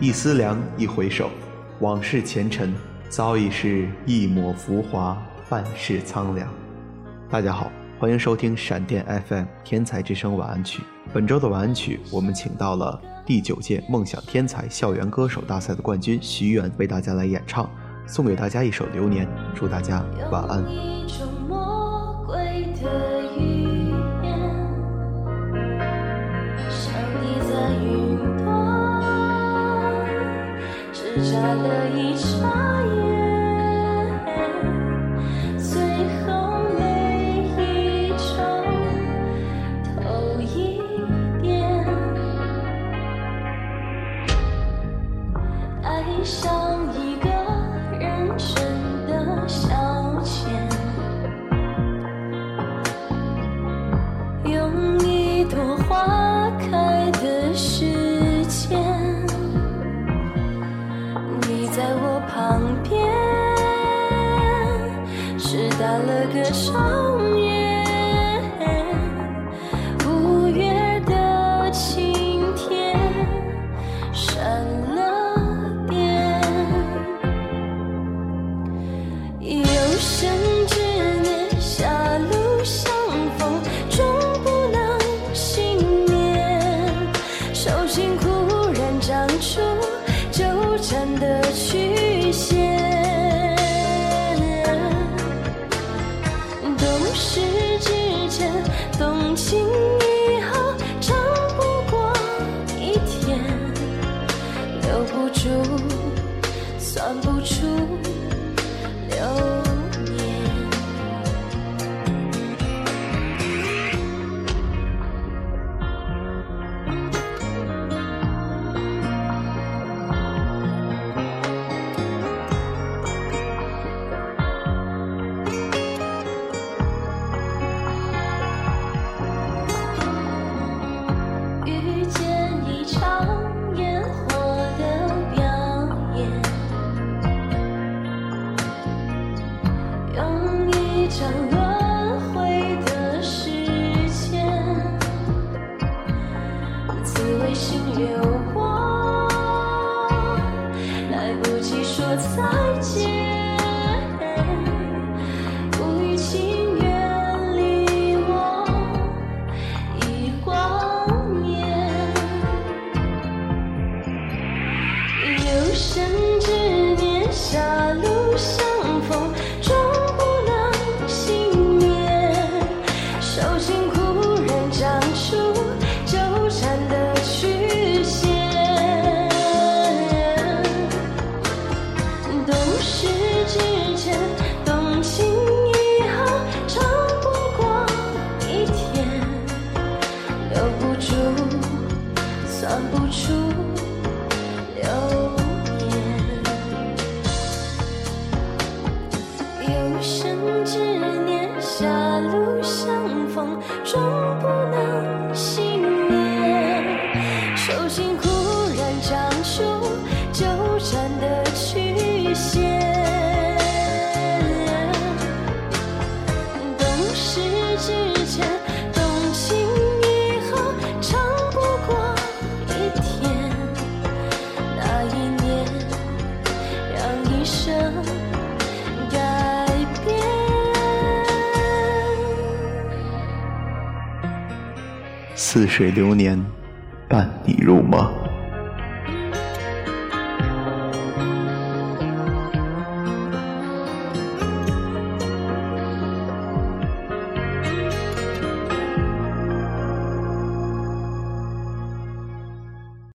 一思量，一回首，往事前尘早已是一抹浮华，半世苍凉。大家好，欢迎收听闪电 FM 天才之声晚安曲。本周的晚安曲，我们请到了第九届梦想天才校园歌手大赛的冠军徐远为大家来演唱，送给大家一首《流年》，祝大家晚安。一成魔鬼的眨了一眨眼，最后每一周头一点。爱上一个人真的消遣，用一朵花开的时间。在我旁边，是打了个少年，住，算不出。像轮回的时间，紫微星流过，来不及说再见。不欲情缘离我一光年。有生之年，杀戮。终似水流年，伴你入梦。